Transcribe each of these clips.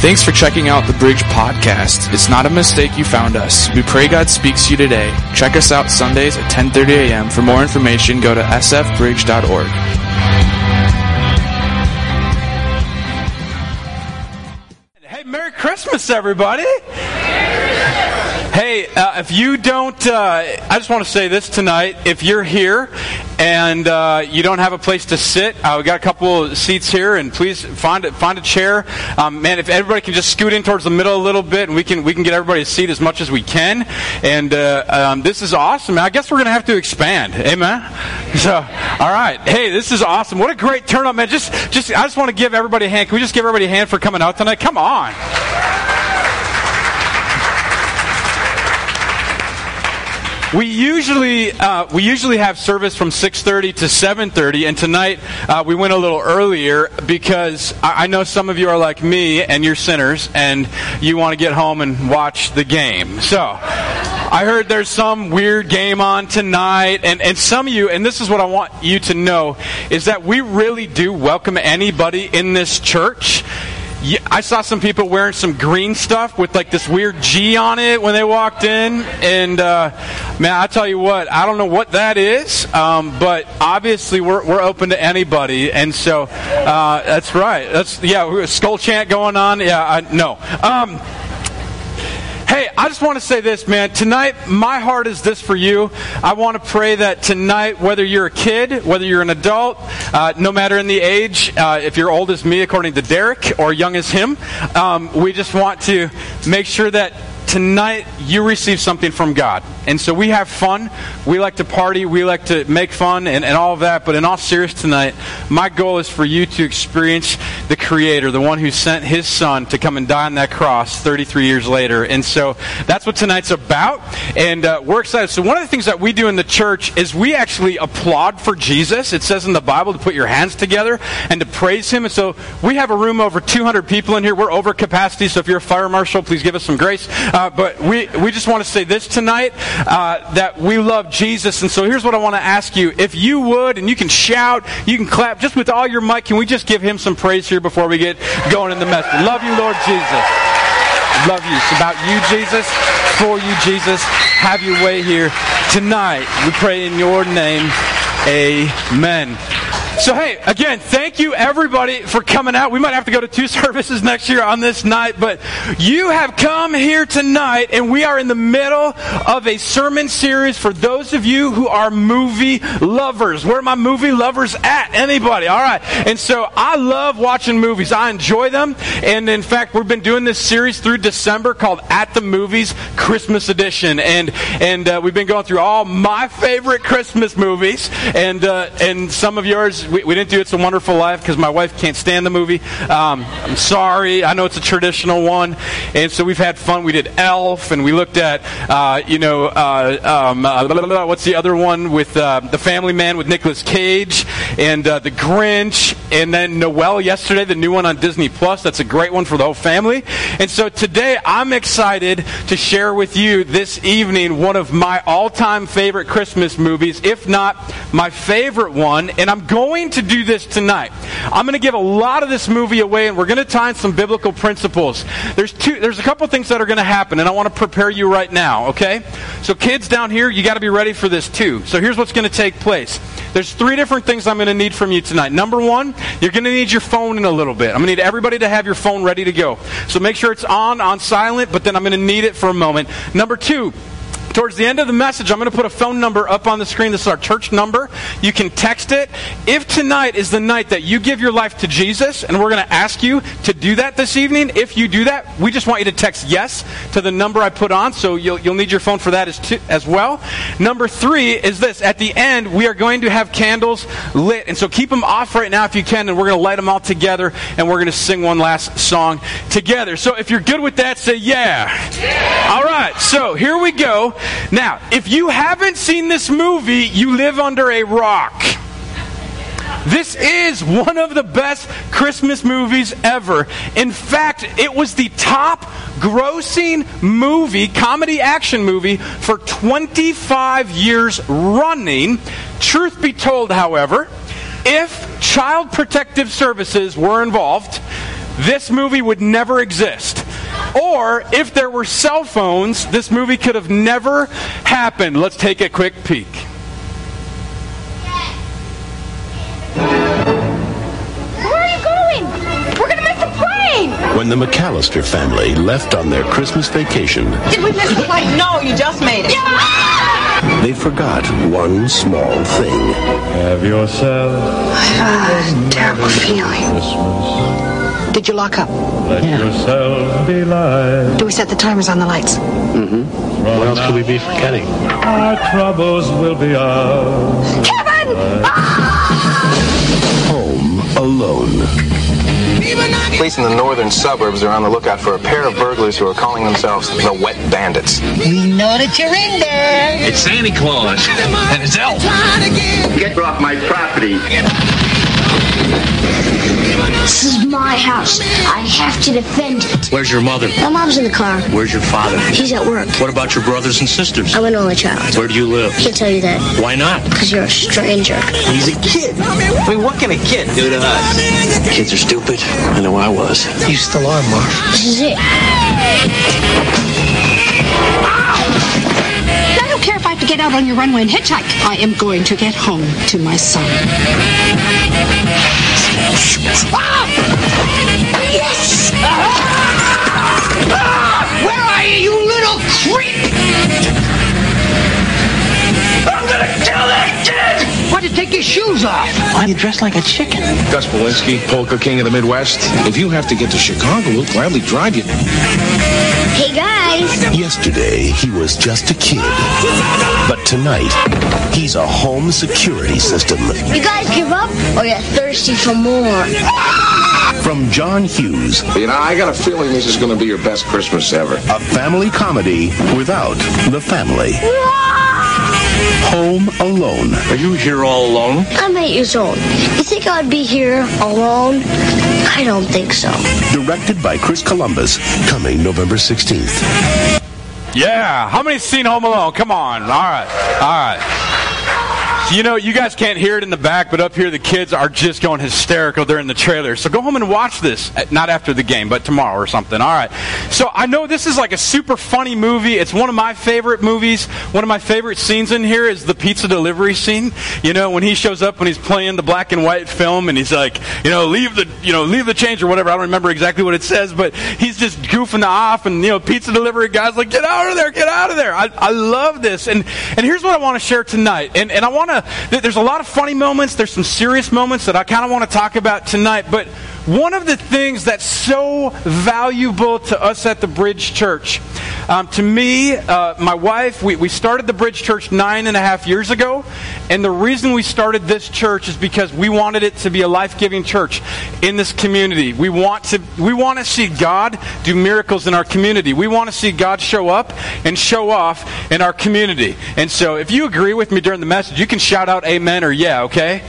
Thanks for checking out the Bridge Podcast. It's not a mistake you found us. We pray God speaks to you today. Check us out Sundays at 10:30 a.m. For more information, go to sfbridge.org. Hey, Merry Christmas, everybody! Hey, uh, if you don't, uh, I just want to say this tonight. If you're here and uh, you don't have a place to sit, uh, we got a couple seats here, and please find a, find a chair. Um, man, if everybody can just scoot in towards the middle a little bit, and we can we can get everybody a seat as much as we can. And uh, um, this is awesome. I guess we're going to have to expand. Amen. So, all right. Hey, this is awesome. What a great turnout, man. Just just I just want to give everybody a hand. Can we just give everybody a hand for coming out tonight? Come on. We usually uh, we usually have service from 6:30 to 7:30, and tonight uh, we went a little earlier because I, I know some of you are like me and you're sinners, and you want to get home and watch the game. So I heard there's some weird game on tonight, and and some of you, and this is what I want you to know, is that we really do welcome anybody in this church. Yeah, I saw some people wearing some green stuff with like this weird G on it when they walked in, and uh, man, I tell you what, I don't know what that is, um, but obviously we're we're open to anybody, and so uh, that's right. That's yeah, Skol chant going on. Yeah, I, no. Um, Hey, I just want to say this, man. Tonight, my heart is this for you. I want to pray that tonight, whether you're a kid, whether you're an adult, uh, no matter in the age, uh, if you're old as me, according to Derek, or young as him, um, we just want to make sure that tonight you receive something from God. And so we have fun. We like to party. We like to make fun and, and all of that. But in all seriousness tonight, my goal is for you to experience the Creator, the one who sent His Son to come and die on that cross 33 years later. And so that's what tonight's about. And uh, we're excited. So one of the things that we do in the church is we actually applaud for Jesus. It says in the Bible to put your hands together and to praise Him. And so we have a room over 200 people in here. We're over capacity. So if you're a fire marshal, please give us some grace. Uh, but we, we just want to say this tonight uh, that we love Jesus. And so here's what I want to ask you. If you would, and you can shout, you can clap, just with all your might, can we just give him some praise here before we get going in the message? Love you, Lord Jesus. Love you. It's about you, Jesus. For you, Jesus. Have your way here tonight. We pray in your name. Amen. So, hey, again, thank you everybody for coming out. We might have to go to two services next year on this night, but you have come here tonight, and we are in the middle of a sermon series for those of you who are movie lovers. Where are my movie lovers at? Anybody? All right. And so I love watching movies. I enjoy them. And in fact, we've been doing this series through December called At the Movies Christmas Edition. And, and uh, we've been going through all my favorite Christmas movies and, uh, and some of yours we, we didn't do It's a Wonderful Life because my wife can't stand the movie. Um, I'm sorry. I know it's a traditional one. And so we've had fun. We did Elf, and we looked at, uh, you know, uh, um, uh, blah, blah, blah, what's the other one with uh, The Family Man with Nicolas Cage, and uh, The Grinch, and then Noelle yesterday, the new one on Disney Plus. That's a great one for the whole family. And so today I'm excited to share with you this evening one of my all time favorite Christmas movies, if not my favorite one. And I'm going going to do this tonight. I'm going to give a lot of this movie away, and we're going to tie in some biblical principles. There's two. There's a couple things that are going to happen, and I want to prepare you right now. Okay? So kids down here, you got to be ready for this too. So here's what's going to take place. There's three different things I'm going to need from you tonight. Number one, you're going to need your phone in a little bit. I'm going to need everybody to have your phone ready to go. So make sure it's on on silent, but then I'm going to need it for a moment. Number two. Towards the end of the message, I'm going to put a phone number up on the screen. This is our church number. You can text it. If tonight is the night that you give your life to Jesus, and we're going to ask you to do that this evening, if you do that, we just want you to text yes to the number I put on, so you'll, you'll need your phone for that as, to, as well. Number three is this. At the end, we are going to have candles lit, and so keep them off right now if you can, and we're going to light them all together, and we're going to sing one last song together. So if you're good with that, say yeah. yeah. All right, so here we go. Now, if you haven't seen this movie, you live under a rock. This is one of the best Christmas movies ever. In fact, it was the top grossing movie, comedy action movie, for 25 years running. Truth be told, however, if Child Protective Services were involved, this movie would never exist. Or if there were cell phones, this movie could have never happened. Let's take a quick peek. Where are you going? We're gonna miss the plane! When the McAllister family left on their Christmas vacation, Did we miss the plane? No, you just made it. they forgot one small thing. Have yourself a terrible feeling. Christmas. Did you lock up? Let yourself be light. Do we set the timers on the lights? Mm-hmm. From what else could we be forgetting? Our troubles will be ours. Kevin! Ah! Home alone. Police in the northern suburbs are on the lookout for a pair of burglars who are calling themselves the Wet Bandits. We know that you're in there. It's Santa Claus and his elf. Get off my property. This is my house. I have to defend it. Where's your mother? My mom's in the car. Where's your father? He's at work. What about your brothers and sisters? I'm an only child. Where do you live? I Can't tell you that. Why not? Because you're a stranger. He's a kid. I mean, what can a kid do to us? Kids are stupid. I know I was. You still are, Marv. This is it. To get out on your runway and hitchhike. I am going to get home to my son. Yes! Ah! Where are you, you little creep? I'm gonna kill that kid! Why'd you take your shoes off? Why you dressed like a chicken? Gus Polinski, polka king of the Midwest. If you have to get to Chicago, we'll gladly drive you. Hey guys! Yesterday, he was just a kid. But tonight, he's a home security system. You guys give up oh, or you're thirsty for more? From John Hughes, You know, I got a feeling this is going to be your best Christmas ever. a family comedy without the family. Home Alone. Are you here all alone? I'm eight years old. You think I'd be here alone? I don't think so. Directed by Chris Columbus. Coming November 16th. Yeah. How many seen Home Alone? Come on. All right. All right. You know, you guys can't hear it in the back, but up here the kids are just going hysterical. They're in the trailer. So go home and watch this. Uh, Not after the game, but tomorrow or something. All right. So I know this is like a super funny movie. It's one of my favorite movies. One of my favorite scenes in here is the pizza delivery scene. You know, when he shows up when he's playing the black and white film and he's like, you know, leave the, you know, leave the change or whatever. I don't remember exactly what it says, but he's just goofing off and, you know, pizza delivery guy's like, get out of there, get out of there. I, I love this. And, and here's what I want to share tonight. And, and I want to, th- there's a lot of funny moments. There's some serious moments that I kind of want to talk about tonight. But one of the things that's so valuable to us at the Bridge Church, um, to me, uh, my wife, we, we started the Bridge Church nine and a half years ago. And the reason we started this church is because we wanted it to be a life giving church in this community. We want, to, we want to see God do miracles in our community. We want to see God show up and show off in our community. And so if you agree with me during the message, you can shout out amen or yeah, okay?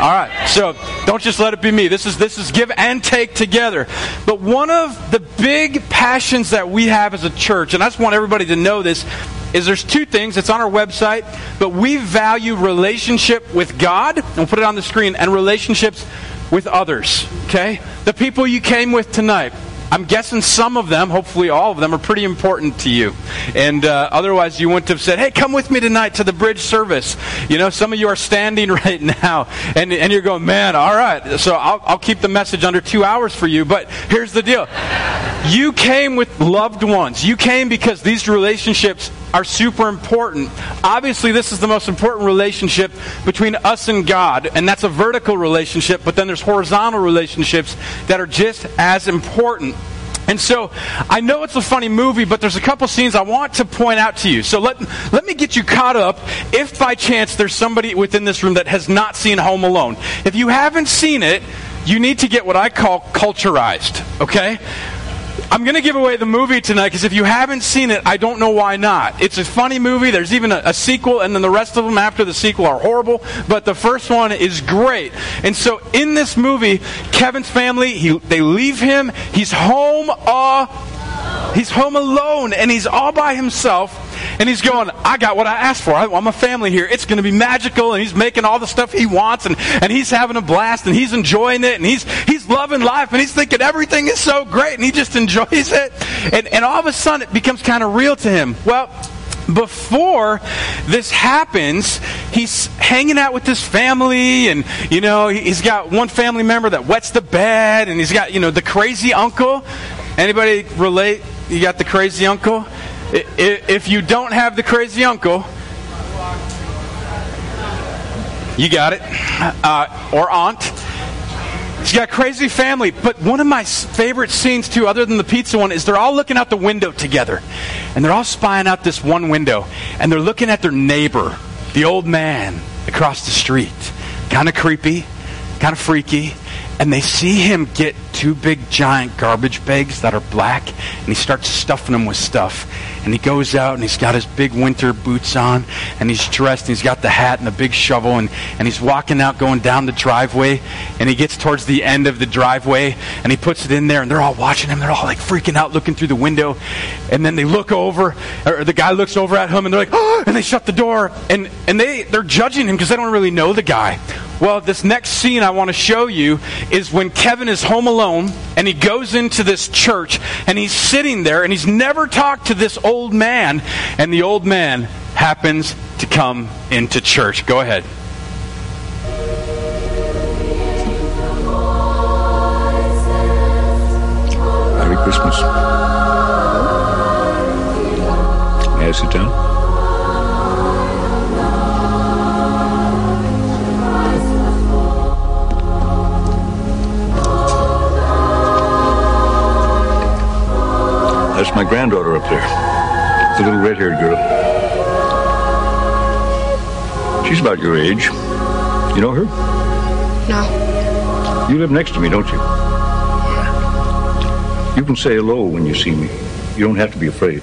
All right. So don't just let it be me. This is this is give and take together. But one of the big passions that we have as a church, and I just want everybody to know this, is there's two things. It's on our website, but we value relationship with God, and we'll put it on the screen, and relationships with others. Okay? The people you came with tonight. I'm guessing some of them, hopefully all of them, are pretty important to you. And uh, otherwise, you wouldn't have said, hey, come with me tonight to the bridge service. You know, some of you are standing right now, and, and you're going, man, all right. So I'll, I'll keep the message under two hours for you. But here's the deal you came with loved ones. You came because these relationships are super important. Obviously, this is the most important relationship between us and God, and that's a vertical relationship, but then there's horizontal relationships that are just as important. And so, I know it's a funny movie, but there's a couple scenes I want to point out to you. So let, let me get you caught up if by chance there's somebody within this room that has not seen Home Alone. If you haven't seen it, you need to get what I call culturized, okay? I'm going to give away the movie tonight because if you haven't seen it, I don't know why not. It's a funny movie. There's even a, a, sequel, and then the rest of them after the sequel are horrible. But the first one is great. And so in this movie, Kevin's family, he, they leave him. He's home. Uh, He's home alone and he's all by himself. And he's going, I got what I asked for. I, am a family here. It's going to be magical. And he's making all the stuff he wants. And, and he's having a blast. And he's enjoying it. And he's, he's loving life and he's thinking everything is so great and he just enjoys it. And, and all of a sudden it becomes kind of real to him. Well, before this happens, he's hanging out with his family, and you know he's got one family member that wets the bed, and he's got you know the crazy uncle. Anybody relate? You got the crazy uncle. If you don't have the crazy uncle, you got it, uh, or aunt. She's got crazy family, but one of my favorite scenes too, other than the pizza one, is they're all looking out the window together, and they're all spying out this one window, and they're looking at their neighbor, the old man across the street, kind of creepy, kind of freaky, and they see him get two big giant garbage bags that are black, and he starts stuffing them with stuff. And he goes out and he's got his big winter boots on, and he's dressed, and he's got the hat and the big shovel, and, and he's walking out going down the driveway, and he gets towards the end of the driveway, and he puts it in there, and they're all watching him. They're all like freaking out, looking through the window, and then they look over, or the guy looks over at him, and they're like, oh, and they shut the door, and, and they, they're judging him because they don't really know the guy. Well, this next scene I want to show you is when Kevin is home alone and he goes into this church and he's sitting there and he's never talked to this old man, and the old man happens to come into church. Go ahead. Merry Christmas. May I sit down? That's my granddaughter up there. The little red-haired girl. She's about your age. You know her? No. You live next to me, don't you? Yeah. You can say hello when you see me. You don't have to be afraid.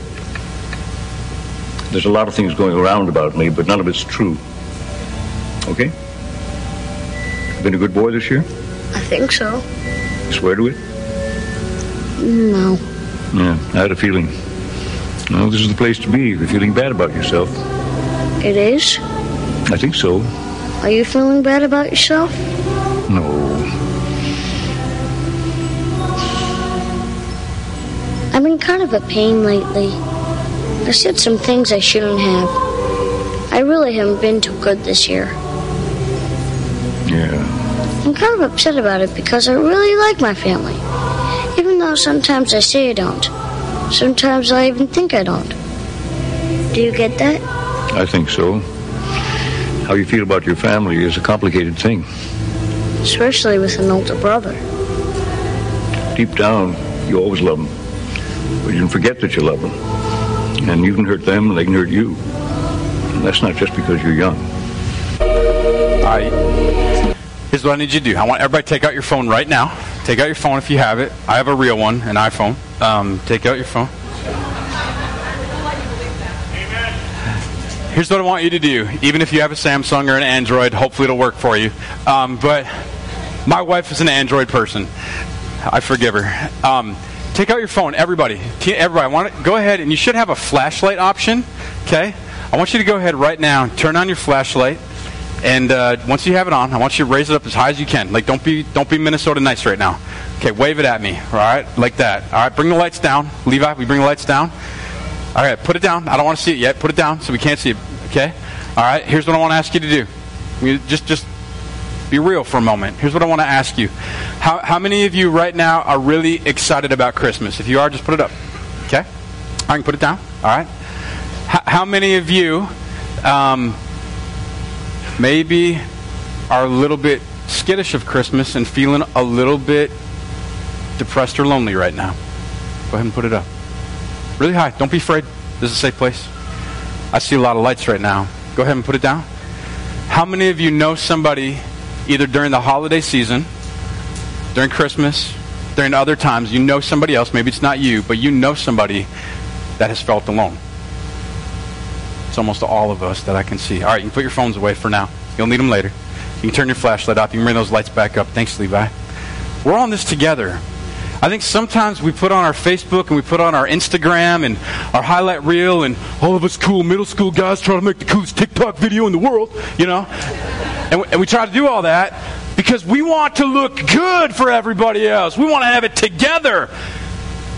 There's a lot of things going around about me, but none of it's true. Okay? Been a good boy this year? I think so. You swear to it? No. Yeah, I had a feeling. Well, this is the place to be if you're feeling bad about yourself. It is? I think so. Are you feeling bad about yourself? No. I've been kind of a pain lately. I said some things I shouldn't have. I really haven't been too good this year. Yeah. I'm kind of upset about it because I really like my family. Even though sometimes I say I don't. Sometimes I even think I don't. Do you get that? I think so. How you feel about your family is a complicated thing. Especially with an older brother. Deep down, you always love them. But you can forget that you love them. And you can hurt them, and they can hurt you. And that's not just because you're young. I. Here's what I need you to do. I want everybody to take out your phone right now. Take out your phone if you have it. I have a real one, an iPhone. Um, take out your phone. Here's what I want you to do. Even if you have a Samsung or an Android, hopefully it'll work for you. Um, but my wife is an Android person. I forgive her. Um, take out your phone, everybody. Everybody, I want to go ahead and you should have a flashlight option. Okay, I want you to go ahead right now turn on your flashlight. And uh, once you have it on, I want you to raise it up as high as you can. Like don't be don't be Minnesota nice right now. Okay, wave it at me. All right, like that. All right, bring the lights down. Levi, we bring the lights down. All right, put it down. I don't want to see it yet. Put it down so we can't see it. Okay. All right. Here's what I want to ask you to do. Just just be real for a moment. Here's what I want to ask you. How how many of you right now are really excited about Christmas? If you are, just put it up. Okay. I can put it down. All right. How, how many of you? Um, maybe are a little bit skittish of Christmas and feeling a little bit depressed or lonely right now. Go ahead and put it up. Really high. Don't be afraid. This is a safe place. I see a lot of lights right now. Go ahead and put it down. How many of you know somebody either during the holiday season, during Christmas, during other times, you know somebody else, maybe it's not you, but you know somebody that has felt alone? It's almost all of us that I can see. All right, you can put your phones away for now. You'll need them later. You can turn your flashlight off. You can bring those lights back up. Thanks, Levi. We're on this together. I think sometimes we put on our Facebook and we put on our Instagram and our highlight reel and all of us cool middle school guys trying to make the coolest TikTok video in the world, you know? And we, and we try to do all that, because we want to look good for everybody else. We want to have it together.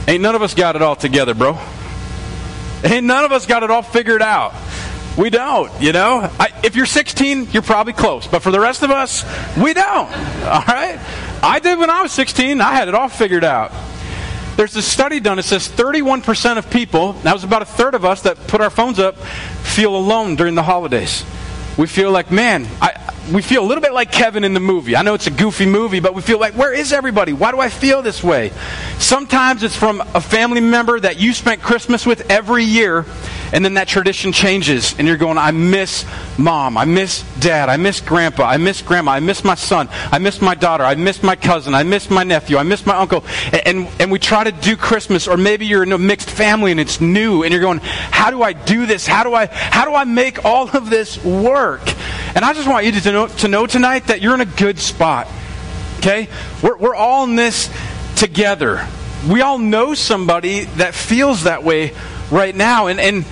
Ain't none of us got it all together, bro. Ain't none of us got it all figured out. We don't, you know? I, if you're 16, you're probably close. But for the rest of us, we don't. All right? I did when I was 16. I had it all figured out. There's a study done. It says 31% of people, that was about a third of us that put our phones up, feel alone during the holidays. We feel like, man, I, we feel a little bit like Kevin in the movie. I know it's a goofy movie, but we feel like, where is everybody? Why do I feel this way? Sometimes it's from a family member that you spent Christmas with every year, and then that tradition changes, and you're going, I miss mom, I miss dad, I miss grandpa, I miss grandma, I miss my son, I miss my daughter, I miss my cousin, I miss my nephew, I miss my uncle. And, and, and we try to do Christmas, or maybe you're in a mixed family and it's new, and you're going, how do I do this? How do I, how do I make all of this work? And I just want you to know, to know tonight that you're in a good spot. Okay? We're, we're all in this together. We all know somebody that feels that way right now. And, and,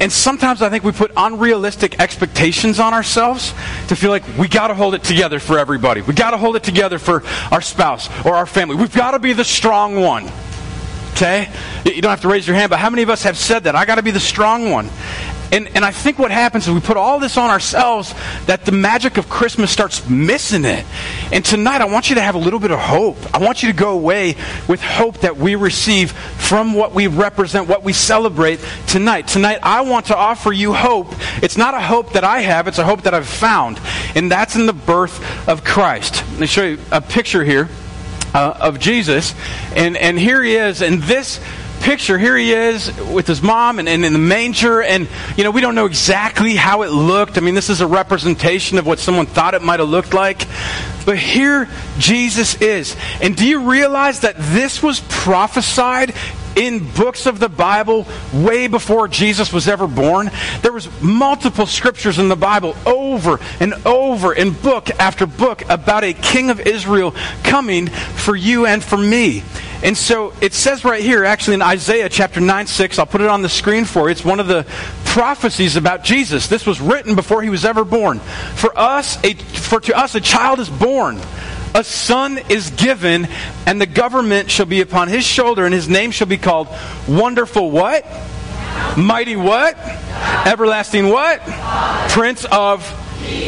and sometimes I think we put unrealistic expectations on ourselves to feel like we got to hold it together for everybody. We got to hold it together for our spouse or our family. We've got to be the strong one. Okay? You don't have to raise your hand, but how many of us have said that? I got to be the strong one. And, and I think what happens is we put all this on ourselves that the magic of Christmas starts missing it. And tonight, I want you to have a little bit of hope. I want you to go away with hope that we receive from what we represent, what we celebrate tonight. Tonight, I want to offer you hope. It's not a hope that I have, it's a hope that I've found. And that's in the birth of Christ. Let me show you a picture here uh, of Jesus. And, and here he is, and this picture, here he is with his mom and, and in the manger. And, you know, we don't know exactly how it looked. I mean, this is a representation of what someone thought it might have looked like. But here Jesus is. And do you realize that this was prophesied in books of the Bible way before Jesus was ever born. There was multiple scriptures in the Bible over and over in book after book about a king of Israel coming for you and for me. And so it says right here, actually in Isaiah chapter 9, 6, I'll put it on the screen for you. It's one of the prophecies about Jesus. This was written before he was ever born. For us, a, for to us a child is born. A son is given, and the government shall be upon his shoulder, and his name shall be called Wonderful what? Mighty what? Everlasting what? Prince of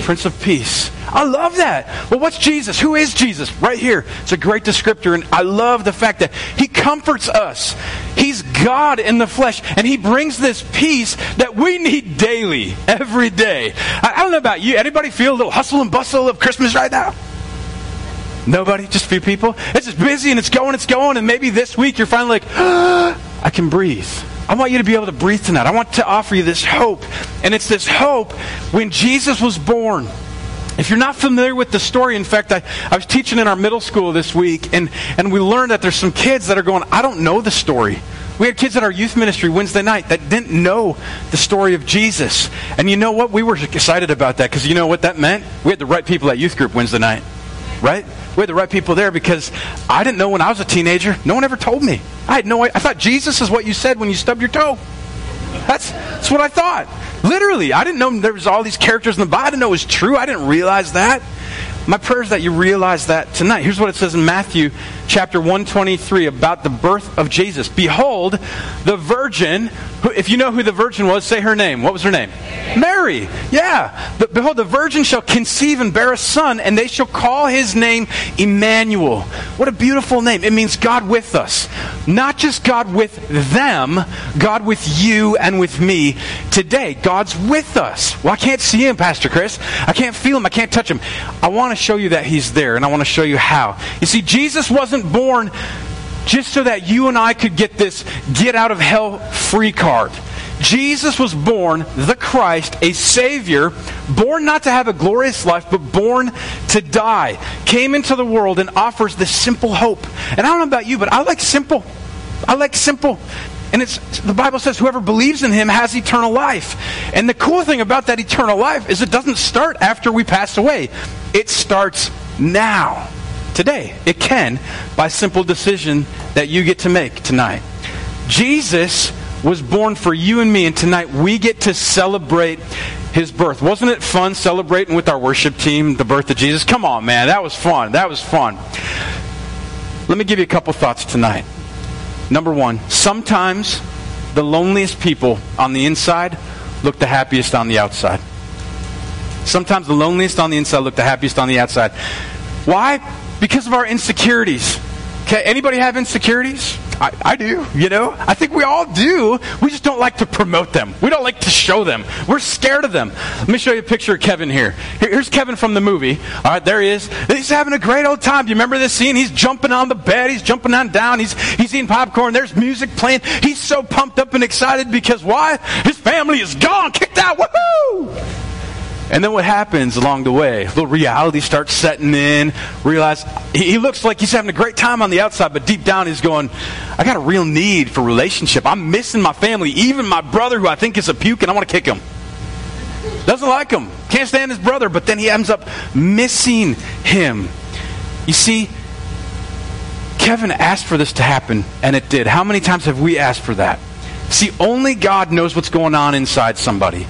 Prince of Peace. I love that. Well, what's Jesus? Who is Jesus? Right here. It's a great descriptor, and I love the fact that He comforts us. He's God in the flesh, and He brings this peace that we need daily, every day. I, I don't know about you. Anybody feel a little hustle and bustle of Christmas right now? Nobody? Just a few people? It's just busy and it's going, it's going, and maybe this week you're finally like, ah, I can breathe. I want you to be able to breathe tonight. I want to offer you this hope. And it's this hope when Jesus was born. If you're not familiar with the story, in fact, I, I was teaching in our middle school this week, and, and we learned that there's some kids that are going, I don't know the story. We had kids at our youth ministry Wednesday night that didn't know the story of Jesus. And you know what? We were excited about that because you know what that meant? We had the right people at youth group Wednesday night. Right? We had the right people there because I didn't know when I was a teenager. No one ever told me. I had no I thought Jesus is what you said when you stubbed your toe. That's, that's what I thought. Literally. I didn't know there was all these characters in the Bible. I didn't know it was true. I didn't realize that. My prayer is that you realize that tonight. Here's what it says in Matthew chapter 123 about the birth of Jesus. Behold, the virgin, who, if you know who the virgin was, say her name. What was her name? Mary. Yeah. The, behold, the virgin shall conceive and bear a son, and they shall call his name Emmanuel. What a beautiful name. It means God with us. Not just God with them, God with you and with me today. God's with us. Well, I can't see him, Pastor Chris. I can't feel him. I can't touch him. I want to show you that he's there, and I want to show you how. You see, Jesus wasn't born just so that you and I could get this get out of hell free card. Jesus was born, the Christ, a Savior, born not to have a glorious life, but born to die. Came into the world and offers this simple hope. And I don't know about you, but I like simple. I like simple. And it's the Bible says whoever believes in him has eternal life. And the cool thing about that eternal life is it doesn't start after we pass away. It starts now. Today. It can by simple decision that you get to make tonight. Jesus was born for you and me, and tonight we get to celebrate his birth. Wasn't it fun celebrating with our worship team the birth of Jesus? Come on, man. That was fun. That was fun. Let me give you a couple thoughts tonight. Number one, sometimes the loneliest people on the inside look the happiest on the outside. Sometimes the loneliest on the inside look the happiest on the outside. Why? Because of our insecurities. Okay, anybody have insecurities? I, I, do, you know? I think we all do. We just don't like to promote them. We don't like to show them. We're scared of them. Let me show you a picture of Kevin here. Here's Kevin from the movie. All right, there he is. He's having a great old time. Do you remember this scene? He's jumping on the bed. He's jumping on down. He's, he's eating popcorn. There's music playing. He's so pumped up and excited because why? His family is gone, kicked out. Woohoo! And then what happens along the way? Little reality starts setting in. Realize he looks like he's having a great time on the outside, but deep down he's going, I got a real need for relationship. I'm missing my family, even my brother who I think is a puke, and I want to kick him. Doesn't like him. Can't stand his brother, but then he ends up missing him. You see, Kevin asked for this to happen, and it did. How many times have we asked for that? See, only God knows what's going on inside somebody.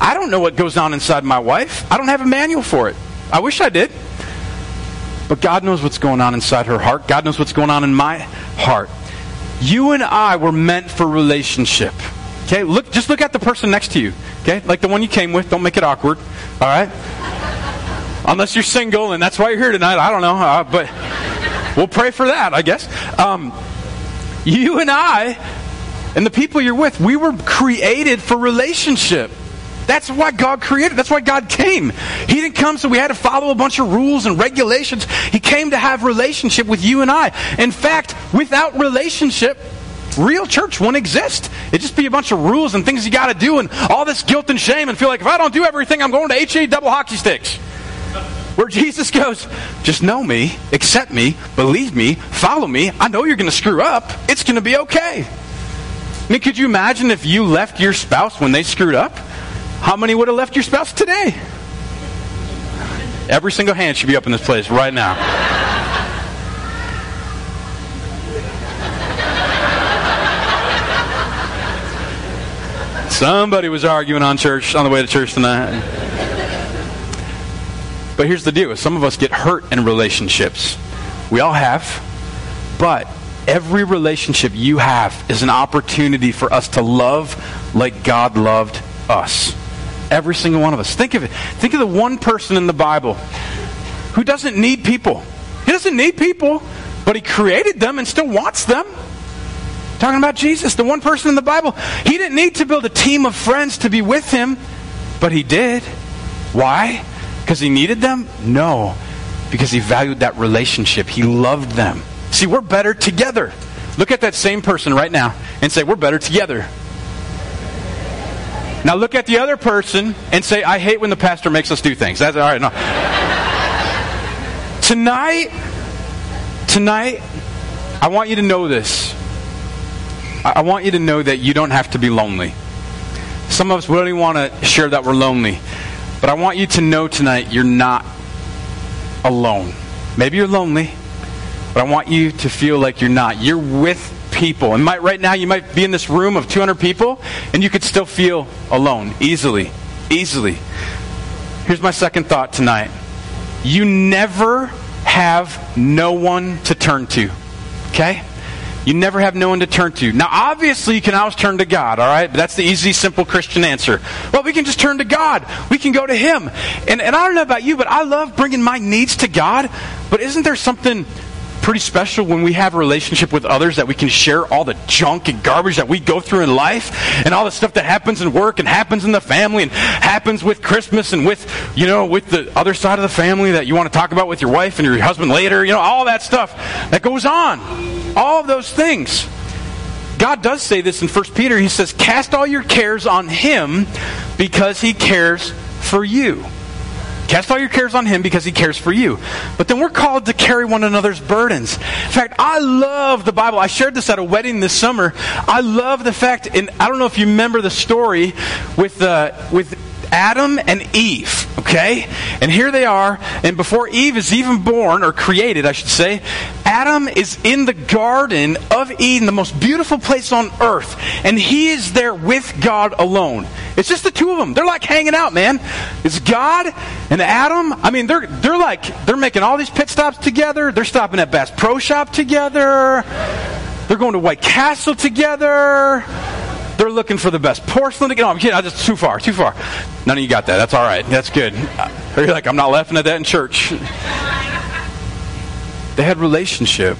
I don't know what goes on inside my wife. I don't have a manual for it. I wish I did. But God knows what's going on inside her heart. God knows what's going on in my heart. You and I were meant for relationship. Okay, look just look at the person next to you. Okay? Like the one you came with. Don't make it awkward. All right? Unless you're single and that's why you're here tonight. I don't know. Uh, but we'll pray for that, I guess. Um, you and I and the people you're with, we were created for relationship. That's why God created. That's why God came. He didn't come so we had to follow a bunch of rules and regulations. He came to have relationship with you and I. In fact, without relationship, real church won't exist. It'd just be a bunch of rules and things you got to do and all this guilt and shame and feel like if I don't do everything, I'm going to HA double hockey sticks. Where Jesus goes, just know me, accept me, believe me, follow me. I know you're going to screw up. It's going to be okay. I mean, could you imagine if you left your spouse when they screwed up? How many would have left your spouse today? Every single hand should be up in this place right now. Somebody was arguing on church on the way to church tonight. But here's the deal: some of us get hurt in relationships. We all have, but every relationship you have is an opportunity for us to love like God loved us. Every single one of us. Think of it. Think of the one person in the Bible who doesn't need people. He doesn't need people, but he created them and still wants them. Talking about Jesus, the one person in the Bible. He didn't need to build a team of friends to be with him, but he did. Why? Because he needed them? No. Because he valued that relationship. He loved them. See, we're better together. Look at that same person right now and say, We're better together. Now look at the other person and say, I hate when the pastor makes us do things. That's all right. No. tonight, tonight, I want you to know this. I want you to know that you don't have to be lonely. Some of us really want to share that we're lonely. But I want you to know tonight you're not alone. Maybe you're lonely, but I want you to feel like you're not. You're with people. And might, right now, you might be in this room of 200 people, and you could still feel alone easily. Easily. Here's my second thought tonight you never have no one to turn to. Okay? You never have no one to turn to. Now, obviously, you can always turn to God, all right? But that's the easy, simple Christian answer. Well, we can just turn to God. We can go to Him. And, and I don't know about you, but I love bringing my needs to God. But isn't there something pretty special when we have a relationship with others that we can share all the junk and garbage that we go through in life and all the stuff that happens in work and happens in the family and happens with Christmas and with, you know, with the other side of the family that you want to talk about with your wife and your husband later, you know, all that stuff that goes on. All of those things. God does say this in 1 Peter. He says, Cast all your cares on Him because He cares for you. Cast all your cares on him because he cares for you. But then we're called to carry one another's burdens. In fact, I love the Bible. I shared this at a wedding this summer. I love the fact, and I don't know if you remember the story with, uh, with Adam and Eve, okay? And here they are, and before Eve is even born, or created, I should say, Adam is in the Garden of Eden, the most beautiful place on earth, and he is there with God alone. It's just the two of them. They're like hanging out, man. It's God and Adam. I mean, they're, they're like, they're making all these pit stops together. They're stopping at Bass Pro Shop together. They're going to White Castle together. They're looking for the best porcelain. No, oh, I'm kidding. I just too far, too far. None of you got that. That's all right. That's good. Or you're like, I'm not laughing at that in church. They had relationship,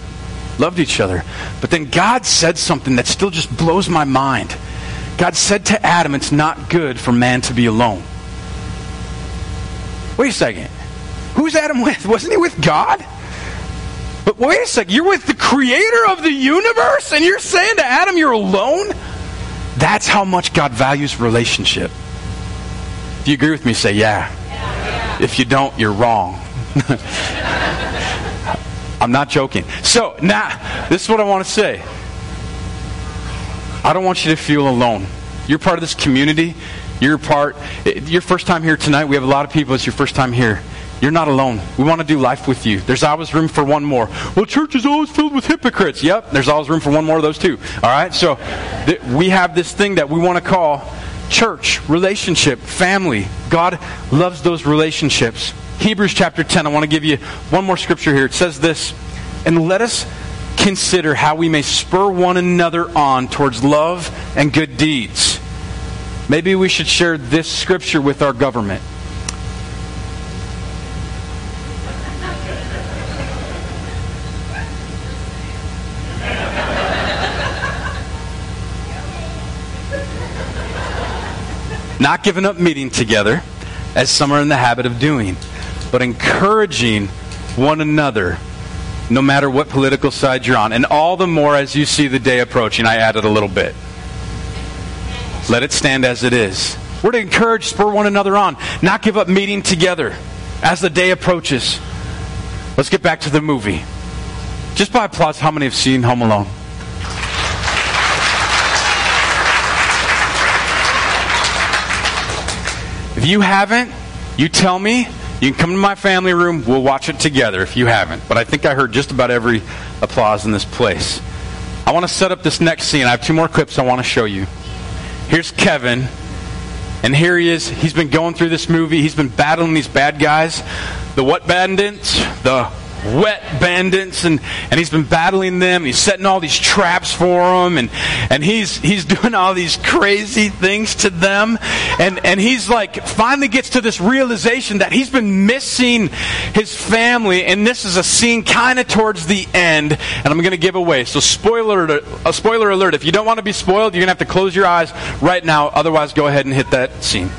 loved each other. But then God said something that still just blows my mind. God said to Adam, It's not good for man to be alone. Wait a second. Who's Adam with? Wasn't he with God? But wait a second. You're with the creator of the universe and you're saying to Adam, You're alone? That's how much God values relationship. If you agree with me, say yeah. yeah. If you don't, you're wrong. I'm not joking. So, now, this is what I want to say. I don't want you to feel alone. You're part of this community. You're part, your first time here tonight. We have a lot of people. It's your first time here. You're not alone. We want to do life with you. There's always room for one more. Well, church is always filled with hypocrites. Yep, there's always room for one more of those too. All right? So th- we have this thing that we want to call church, relationship, family. God loves those relationships. Hebrews chapter 10, I want to give you one more scripture here. It says this, and let us consider how we may spur one another on towards love and good deeds. Maybe we should share this scripture with our government. Not giving up meeting together, as some are in the habit of doing, but encouraging one another, no matter what political side you're on. And all the more as you see the day approaching. I added a little bit. Let it stand as it is. We're to encourage, spur one another on, not give up meeting together as the day approaches. Let's get back to the movie. Just by applause, how many have seen Home Alone? If you haven't, you tell me. You can come to my family room. We'll watch it together if you haven't. But I think I heard just about every applause in this place. I want to set up this next scene. I have two more clips I want to show you. Here's Kevin. And here he is. He's been going through this movie. He's been battling these bad guys. The what bandits? The wet bandits and, and he's been battling them. He's setting all these traps for them and, and he's, he's doing all these crazy things to them. And, and he's like, finally gets to this realization that he's been missing his family. And this is a scene kind of towards the end. And I'm going to give away. So spoiler, a uh, spoiler alert. If you don't want to be spoiled, you're going to have to close your eyes right now. Otherwise, go ahead and hit that scene.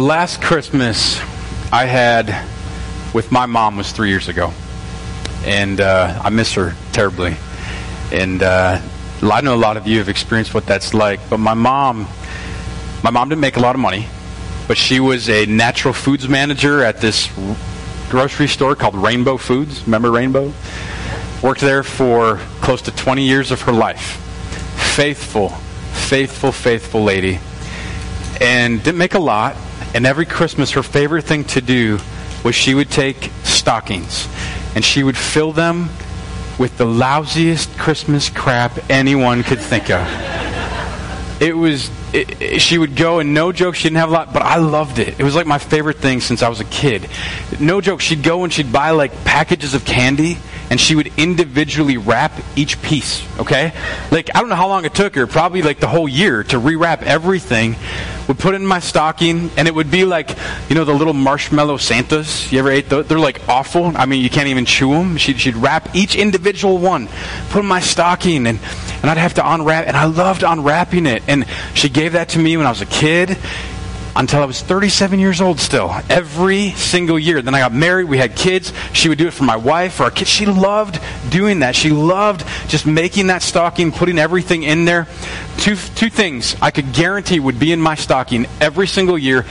Last Christmas I had with my mom was three years ago, and uh, I miss her terribly. And uh, I know a lot of you have experienced what that's like. But my mom, my mom didn't make a lot of money, but she was a natural foods manager at this grocery store called Rainbow Foods. Remember Rainbow? Worked there for close to 20 years of her life. Faithful, faithful, faithful lady. And didn't make a lot, and every Christmas, her favorite thing to do was she would take stockings and she would fill them with the lousiest Christmas crap anyone could think of. it was it, it, she would go and no joke she didn't have a lot but i loved it it was like my favorite thing since i was a kid no joke she'd go and she'd buy like packages of candy and she would individually wrap each piece okay? Like i don't know how long it took her probably like the whole year to rewrap everything would put it in my stocking and it would be like you know the little marshmallow santas. You ever ate those they're like awful. I mean you can't even chew them she'd, she'd wrap each individual one put in my stocking and, and i'd have to unwrap and i loved unwrapping it and she gave that to me when I was a kid until I was 37 years old still. Every single year. Then I got married, we had kids. She would do it for my wife, for our kids. She loved doing that. She loved just making that stocking, putting everything in there. Two, two things I could guarantee would be in my stocking every single year,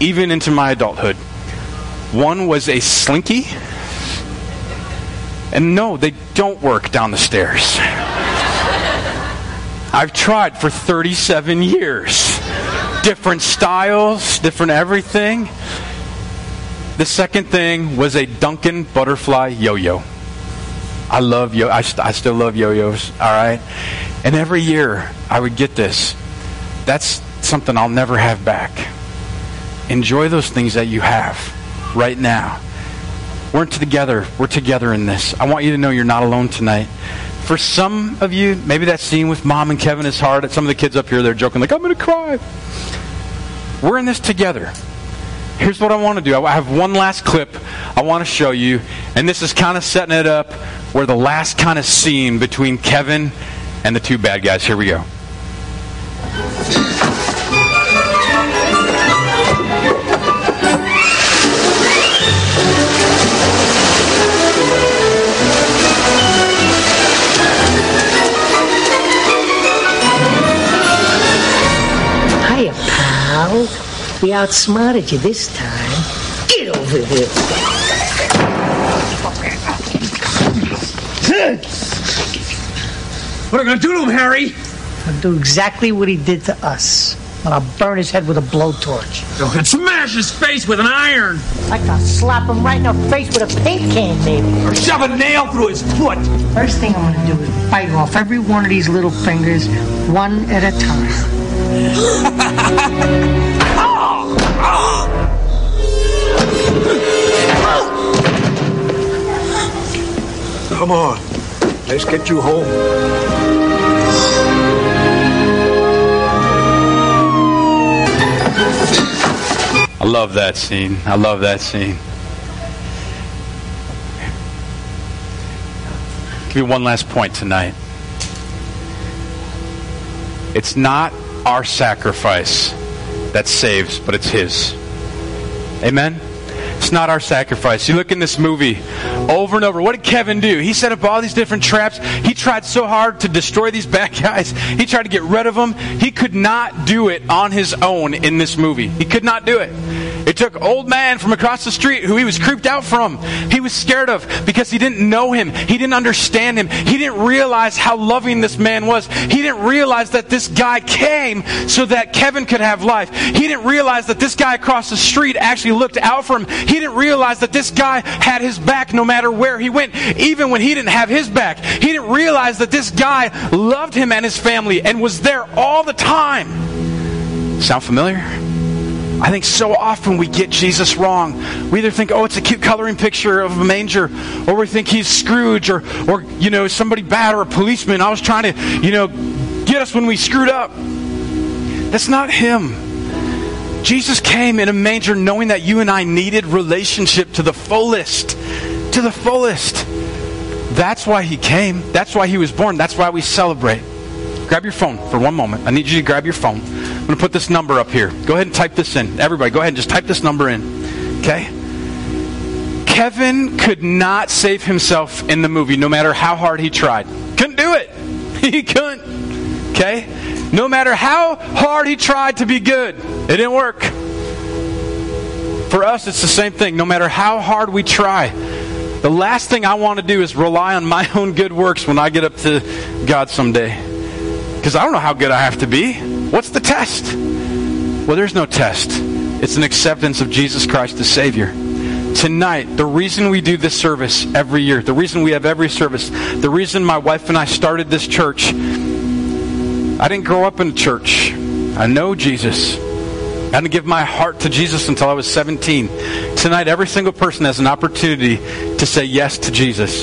even into my adulthood. One was a slinky. And no, they don't work down the stairs. I've tried for 37 years. Different styles, different everything. The second thing was a Duncan butterfly yo-yo. I love yo. I, st- I still love yo-yos. All right, and every year I would get this. That's something I'll never have back. Enjoy those things that you have right now. We're together. We're together in this. I want you to know you're not alone tonight. For some of you, maybe that scene with mom and Kevin is hard. Some of the kids up here, they're joking, like, I'm going to cry. We're in this together. Here's what I want to do. I have one last clip I want to show you, and this is kind of setting it up where the last kind of scene between Kevin and the two bad guys. Here we go. We outsmarted you this time. Get over here. What are you going to do to him, Harry? I'll do exactly what he did to us. And I'll burn his head with a blowtorch. You're smash his face with an iron. I can slap him right in the face with a paint can, maybe. Or shove a nail through his foot. First thing I'm going to do is bite off every one of these little fingers, one at a time. Come on. Let's get you home. I love that scene. I love that scene. Give you one last point tonight. It's not our sacrifice that saves, but it's His. Amen? It's not our sacrifice. You look in this movie over and over. What did Kevin do? He set up all these different traps. He tried so hard to destroy these bad guys. He tried to get rid of them. He could not do it on his own in this movie. He could not do it. It took old man from across the street who he was creeped out from. He was scared of because he didn't know him. He didn't understand him. He didn't realize how loving this man was. He didn't realize that this guy came so that Kevin could have life. He didn't realize that this guy across the street actually looked out for him. He didn't realize that this guy had his back no matter where he went, even when he didn't have his back. He didn't realize that this guy loved him and his family and was there all the time. Sound familiar? I think so often we get Jesus wrong. We either think, oh, it's a cute coloring picture of a manger, or we think he's Scrooge, or, or you know, somebody bad, or a policeman. I was trying to, you know, get us when we screwed up. That's not him. Jesus came in a manger knowing that you and I needed relationship to the fullest. To the fullest. That's why he came. That's why he was born. That's why we celebrate. Grab your phone for one moment. I need you to grab your phone. I'm going to put this number up here. Go ahead and type this in. Everybody, go ahead and just type this number in. Okay? Kevin could not save himself in the movie no matter how hard he tried. Couldn't do it. He couldn't. Okay? No matter how hard he tried to be good, it didn't work. For us, it's the same thing. No matter how hard we try, the last thing I want to do is rely on my own good works when I get up to God someday. Because I don't know how good I have to be. What's the test? Well, there's no test. It's an acceptance of Jesus Christ the Savior. Tonight, the reason we do this service every year, the reason we have every service, the reason my wife and I started this church, I didn't grow up in church. I know Jesus. I didn't give my heart to Jesus until I was 17. Tonight, every single person has an opportunity to say yes to Jesus.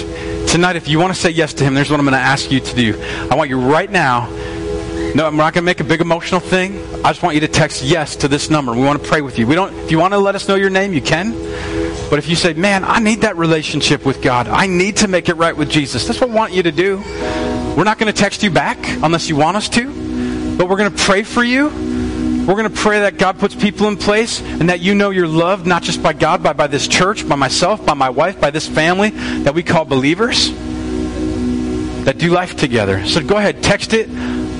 Tonight, if you want to say yes to Him, there's what I'm going to ask you to do. I want you right now. No, I'm not going to make a big emotional thing. I just want you to text yes to this number. We want to pray with you. We don't. If you want to let us know your name, you can. But if you say, "Man, I need that relationship with God. I need to make it right with Jesus," that's what I want you to do. We're not going to text you back unless you want us to. But we're going to pray for you we're going to pray that God puts people in place and that you know you're loved not just by God, but by this church, by myself, by my wife, by this family that we call believers that do life together. So go ahead, text it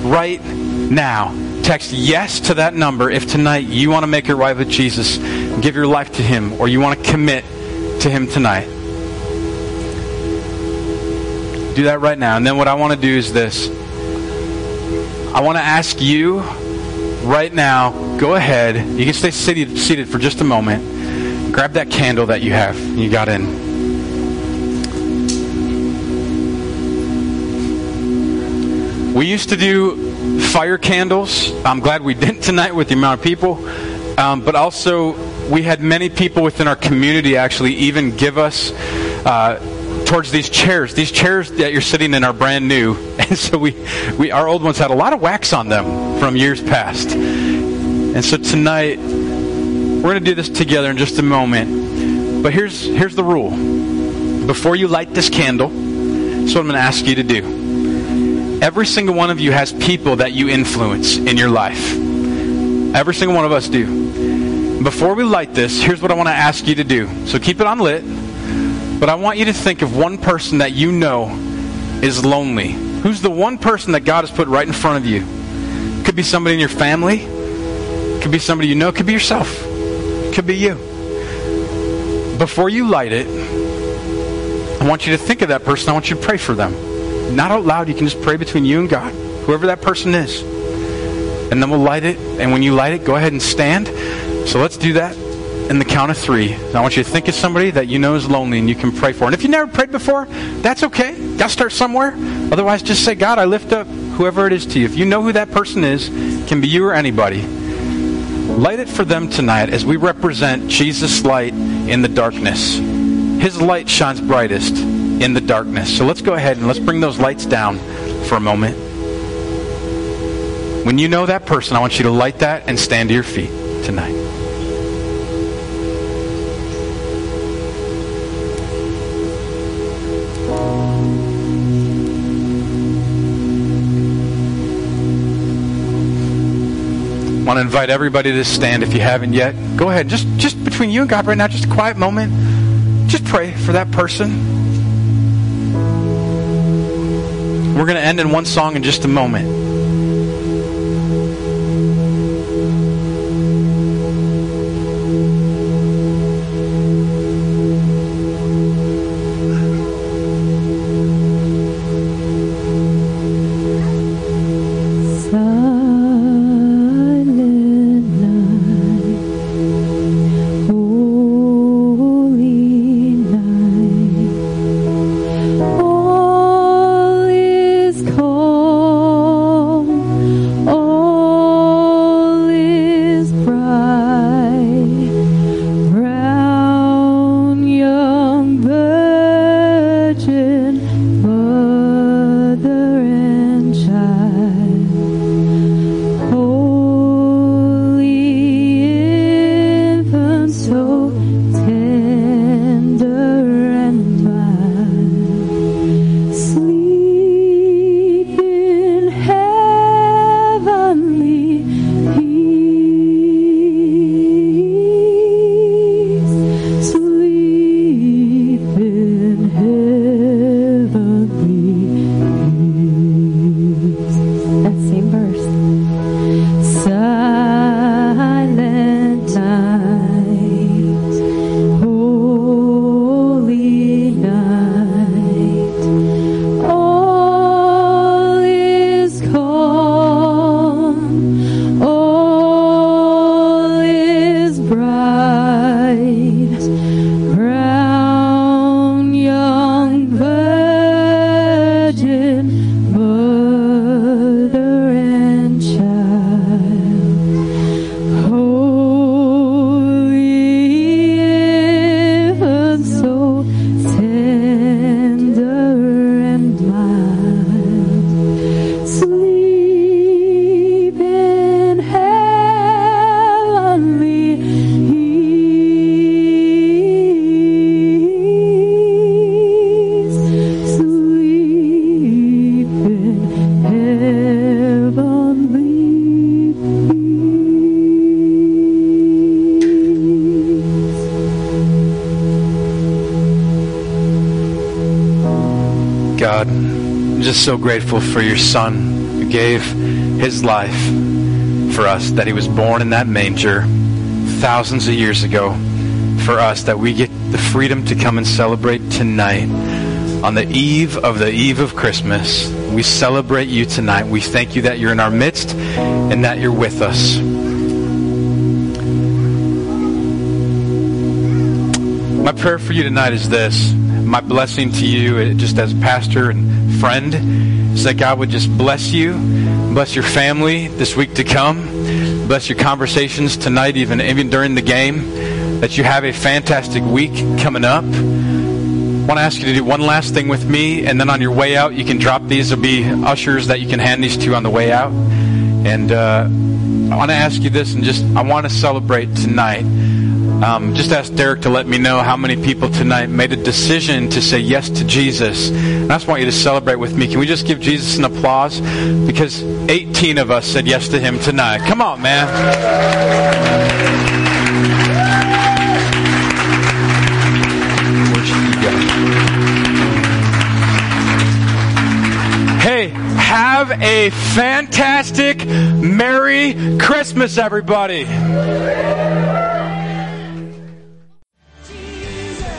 right now. Text yes to that number if tonight you want to make it right with Jesus, give your life to Him, or you want to commit to Him tonight. Do that right now. And then what I want to do is this I want to ask you right now, go ahead. You can stay seated, seated for just a moment. Grab that candle that you have you got in. We used to do fire candles. I'm glad we didn't tonight with the amount of people. Um, but also, we had many people within our community actually even give us uh, towards these chairs. These chairs that you're sitting in are brand new, and so we, we our old ones had a lot of wax on them from years past. And so tonight we're going to do this together in just a moment. But here's here's the rule: before you light this candle, that's what I'm going to ask you to do. Every single one of you has people that you influence in your life. Every single one of us do. Before we light this, here's what I want to ask you to do. So keep it on lit. But I want you to think of one person that you know is lonely. Who's the one person that God has put right in front of you? Could be somebody in your family. Could be somebody you know. Could be yourself. Could be you. Before you light it, I want you to think of that person. I want you to pray for them. Not out loud. You can just pray between you and God, whoever that person is. And then we'll light it. And when you light it, go ahead and stand. So let's do that in the count of three. I want you to think of somebody that you know is lonely and you can pray for. And if you never prayed before, that's okay. Got to start somewhere. Otherwise, just say, God, I lift up whoever it is to you. If you know who that person is, can be you or anybody. Light it for them tonight as we represent Jesus' light in the darkness. His light shines brightest in the darkness. So let's go ahead and let's bring those lights down for a moment. When you know that person, I want you to light that and stand to your feet tonight. want to invite everybody to stand if you haven't yet. Go ahead. Just just between you and God right now, just a quiet moment. Just pray for that person. We're going to end in one song in just a moment. So grateful for your Son who gave his life for us, that he was born in that manger thousands of years ago for us, that we get the freedom to come and celebrate tonight on the eve of the eve of Christmas. We celebrate you tonight. We thank you that you're in our midst and that you're with us. My prayer for you tonight is this. My blessing to you, uh, just as pastor and friend, is that God would just bless you, bless your family this week to come, bless your conversations tonight, even, even during the game, that you have a fantastic week coming up. I want to ask you to do one last thing with me, and then on your way out, you can drop these. There'll be ushers that you can hand these to on the way out. And uh, I want to ask you this, and just I want to celebrate tonight. Um, just ask Derek to let me know how many people tonight made a decision to say yes to Jesus. And I just want you to celebrate with me. Can we just give Jesus an applause? Because 18 of us said yes to him tonight. Come on, man. Hey, have a fantastic Merry Christmas, everybody.